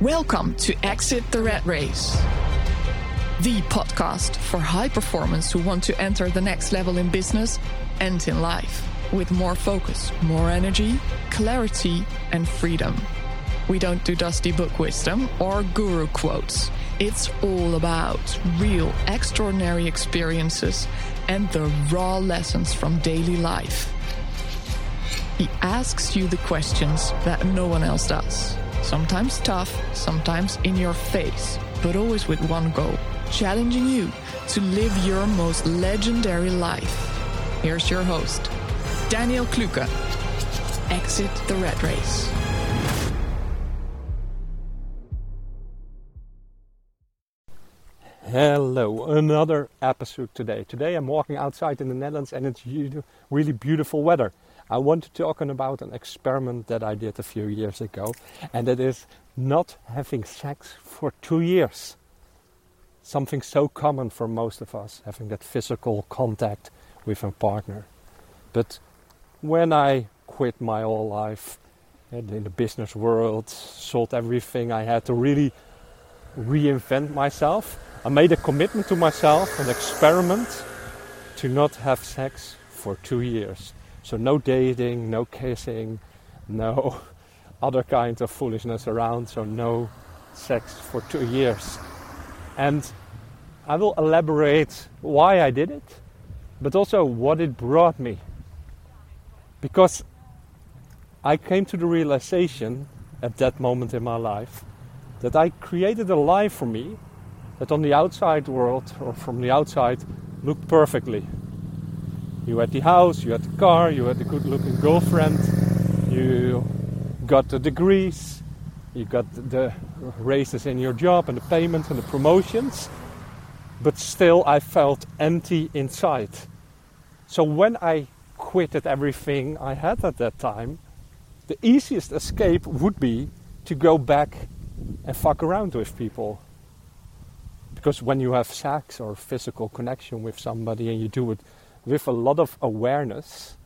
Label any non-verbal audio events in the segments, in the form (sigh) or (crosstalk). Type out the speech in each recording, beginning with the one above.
Welcome to Exit the Rat Race, the podcast for high performance who want to enter the next level in business and in life with more focus, more energy, clarity, and freedom. We don't do dusty book wisdom or guru quotes. It's all about real, extraordinary experiences and the raw lessons from daily life. He asks you the questions that no one else does. Sometimes tough, sometimes in your face, but always with one goal challenging you to live your most legendary life. Here's your host, Daniel Kluken. Exit the Rat race. Hello, another episode today. Today I'm walking outside in the Netherlands and it's really beautiful weather. I want to talk about an experiment that I did a few years ago, and that is not having sex for two years. Something so common for most of us, having that physical contact with a partner. But when I quit my whole life in the business world, sold everything I had to really reinvent myself, I made a commitment to myself, an experiment, to not have sex for two years. So no dating, no kissing, no (laughs) other kinds of foolishness around, so no sex for two years. And I will elaborate why I did it, but also what it brought me. Because I came to the realization at that moment in my life that I created a life for me that on the outside world or from the outside looked perfectly. You had the house, you had the car, you had a good looking girlfriend, you got the degrees, you got the raises in your job and the payments and the promotions, but still I felt empty inside. So when I quitted everything I had at that time, the easiest escape would be to go back and fuck around with people. Because when you have sex or physical connection with somebody and you do it with a lot of awareness,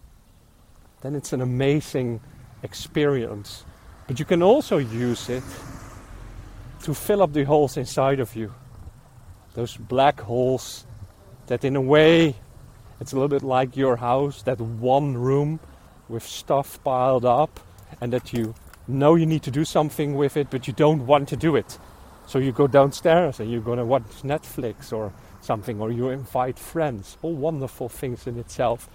then it's an amazing experience. But you can also use it to fill up the holes inside of you. Those black holes that, in a way, it's a little bit like your house, that one room with stuff piled up, and that you know you need to do something with it, but you don't want to do it. So you go downstairs and you're going to watch Netflix or something, or you invite friends. All wonderful things in itself,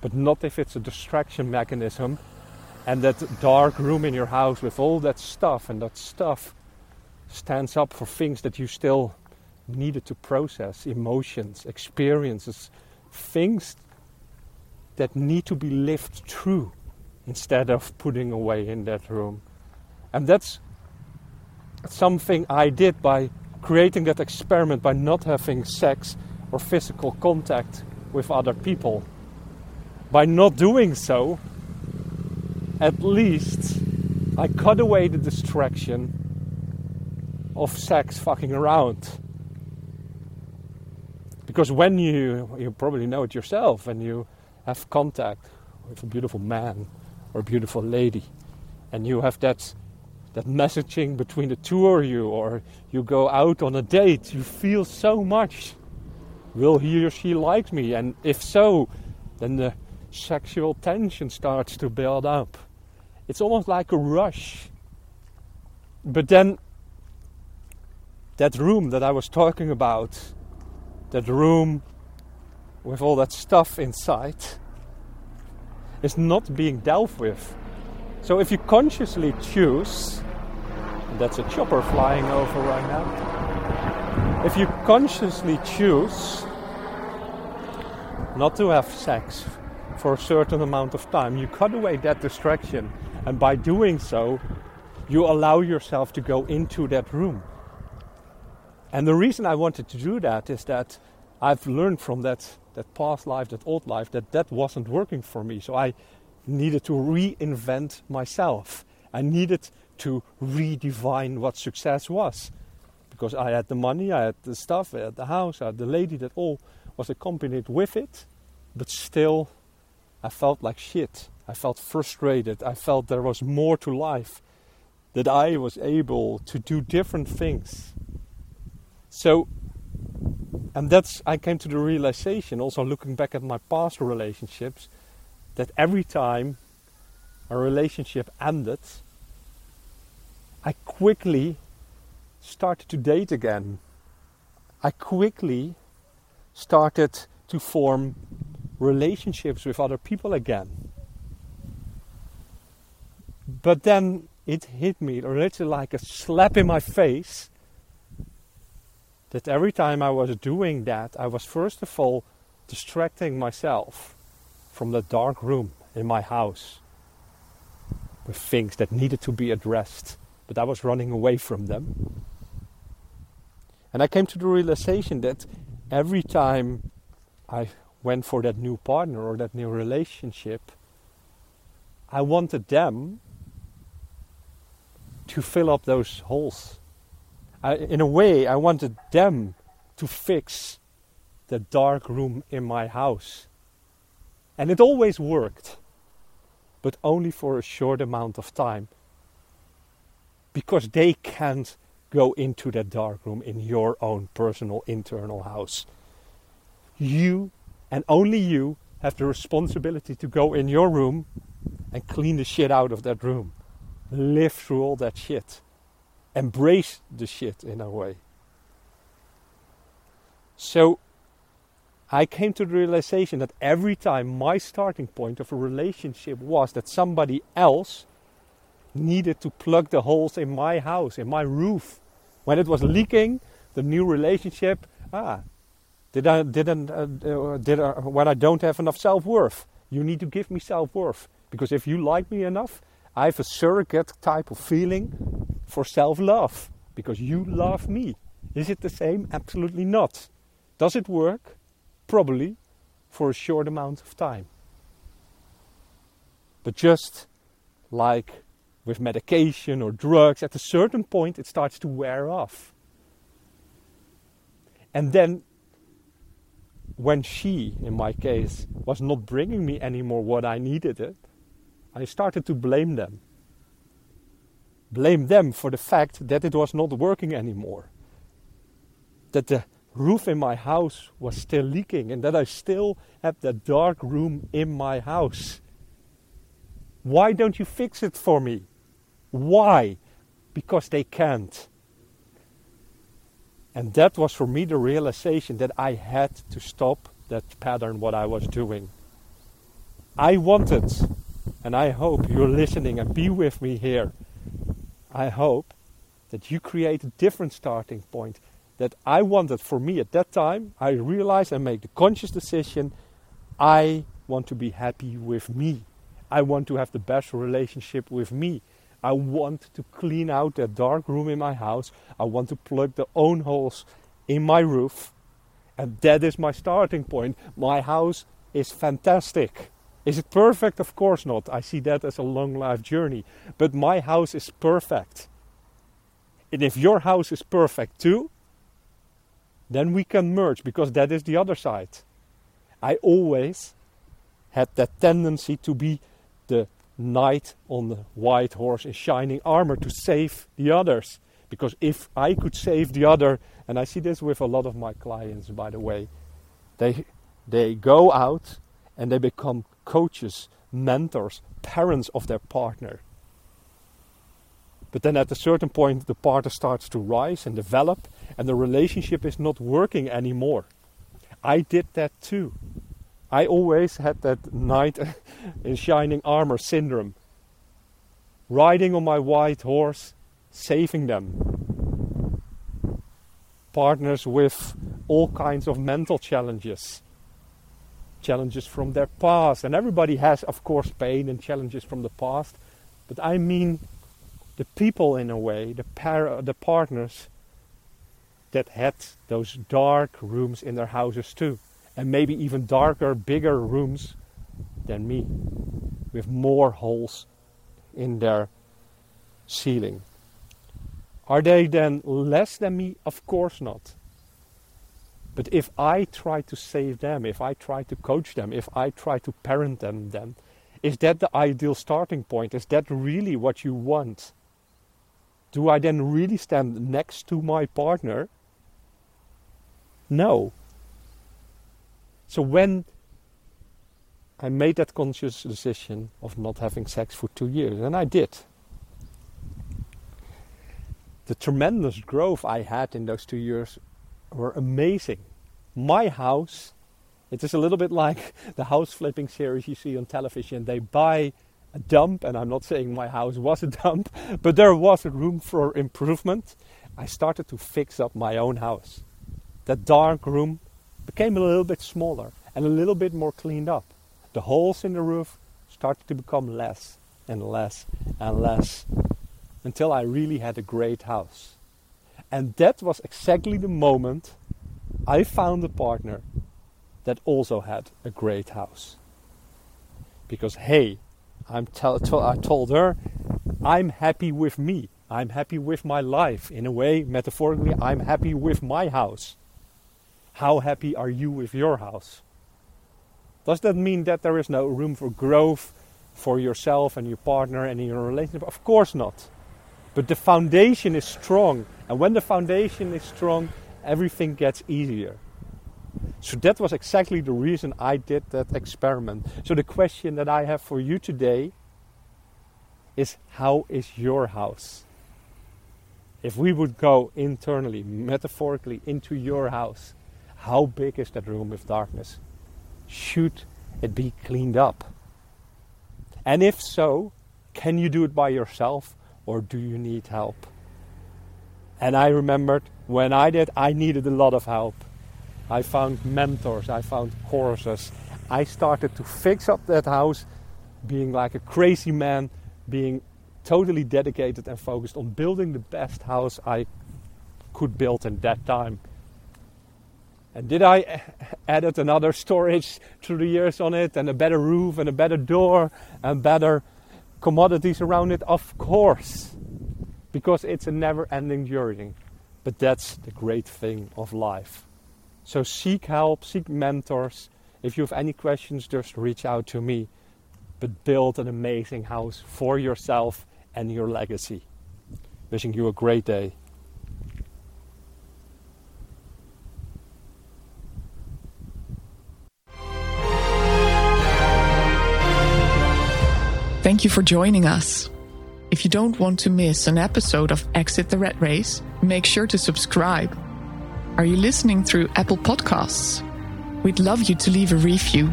but not if it's a distraction mechanism and that dark room in your house with all that stuff, and that stuff stands up for things that you still needed to process emotions, experiences, things that need to be lived through instead of putting away in that room. And that's something I did by creating that experiment by not having sex or physical contact with other people. By not doing so, at least I cut away the distraction of sex fucking around. Because when you, you probably know it yourself, when you have contact with a beautiful man or a beautiful lady, and you have that that messaging between the two of you, or you go out on a date, you feel so much. Will he or she like me? And if so, then the sexual tension starts to build up. It's almost like a rush. But then, that room that I was talking about, that room with all that stuff inside, is not being dealt with. So if you consciously choose that's a chopper flying over right now. If you consciously choose not to have sex for a certain amount of time, you cut away that distraction, and by doing so, you allow yourself to go into that room. And the reason I wanted to do that is that I've learned from that, that past life, that old life, that that wasn't working for me. So I needed to reinvent myself. I needed to redefine what success was. Because I had the money, I had the stuff, I had the house, I had the lady, that all was accompanied with it. But still, I felt like shit. I felt frustrated. I felt there was more to life that I was able to do different things. So, and that's, I came to the realization, also looking back at my past relationships, that every time a relationship ended, I quickly started to date again. I quickly started to form relationships with other people again. But then it hit me literally like a slap in my face that every time I was doing that, I was first of all distracting myself from the dark room in my house with things that needed to be addressed, but I was running away from them. And I came to the realization that every time I went for that new partner or that new relationship, I wanted them to fill up those holes. I, in a way, I wanted them to fix the dark room in my house. And it always worked, but only for a short amount of time. Because they can't go into that dark room in your own personal internal house. You and only you have the responsibility to go in your room and clean the shit out of that room live through all that shit. Embrace the shit in a way. So I came to the realization that every time my starting point of a relationship was that somebody else needed to plug the holes in my house, in my roof. When it was leaking, the new relationship, ah, did I didn't uh, uh, did I, when I don't have enough self worth? You need to give me self worth because if you like me enough, I have a surrogate type of feeling for self love because you love me. Is it the same? Absolutely not. Does it work? Probably for a short amount of time. But just like with medication or drugs, at a certain point it starts to wear off. And then, when she, in my case, was not bringing me anymore what I needed it, I started to blame them. Blame them for the fact that it was not working anymore. That the roof in my house was still leaking and that I still had that dark room in my house. Why don't you fix it for me? Why? Because they can't. And that was for me the realization that I had to stop that pattern, what I was doing. I wanted and I hope you're listening and be with me here. I hope that you create a different starting point that I wanted for me at that time. I realized and made the conscious decision I want to be happy with me. I want to have the best relationship with me. I want to clean out that dark room in my house. I want to plug the own holes in my roof. And that is my starting point. My house is fantastic. Is it perfect? Of course not. I see that as a long life journey. But my house is perfect. And if your house is perfect too, then we can merge because that is the other side. I always had that tendency to be the knight on the white horse in shining armor to save the others. Because if I could save the other, and I see this with a lot of my clients, by the way, they they go out and they become coaches, mentors, parents of their partner. But then at a certain point, the partner starts to rise and develop, and the relationship is not working anymore. I did that too. I always had that knight (laughs) in shining armor syndrome. Riding on my white horse, saving them. Partners with all kinds of mental challenges challenges from their past. And everybody has, of course, pain and challenges from the past. But I mean the people in a way, the, par- the partners that had those dark rooms in their houses too. And maybe even darker, bigger rooms than me, with more holes in their ceiling. Are they then less than me? Of course not. But if I try to save them, if I try to coach them, if I try to parent them, then is that the ideal starting point? Is that really what you want? Do I then really stand next to my partner? No. So when I made that conscious decision of not having sex for two years, and I did. The tremendous growth I had in those two years were amazing. My house, it is a little bit like (laughs) the house flipping series you see on television. They buy a dump, and I'm not saying my house was a (laughs) dump, but there was room for improvement. I started to fix up my own house. That dark room became a little bit smaller and a little bit more cleaned up. The holes in the roof started to become less and less and less until I really had a great house. And that was exactly the moment I found a partner that also had a great house. Because, hey, I'm told her, I'm happy with me. I'm happy with my life. In a way, metaphorically, I'm happy with my house. How happy are you with your house? Does that mean that there is no room for growth for yourself and your partner and in your relationship? Of course not. But the foundation is strong. And when the foundation is strong, everything gets easier. So that was exactly the reason I did that experiment. So the question that I have for you today is how is your house? If we would go internally, metaphorically, into your house, how big is that room with darkness? Should it be cleaned up? And if so, can you do it by yourself or do you need help? And I remembered when I did, I needed a lot of help. I found mentors, I found courses. I started to fix up that house, being like a crazy man, being totally dedicated and focused on building the best house I could build in that time. And did I added another storage through the years on it and a better roof and a better door and better commodities around it? Of course. Because it's a never ending journey. But that's the great thing of life. So seek help, seek mentors. If you have any questions, just reach out to me. But build an amazing house for yourself and your legacy. Wishing you a great day. Thank you for joining us. If you don't want to miss an episode of Exit the Rat Race, make sure to subscribe. Are you listening through Apple Podcasts? We'd love you to leave a review.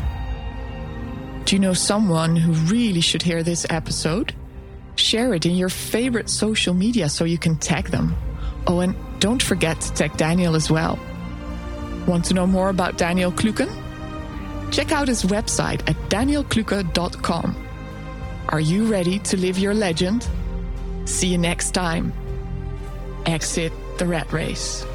Do you know someone who really should hear this episode? Share it in your favorite social media so you can tag them. Oh, and don't forget to tag Daniel as well. Want to know more about Daniel Kluken? Check out his website at danielkluken.com. Are you ready to live your legend? See you next time. Exit the rat race.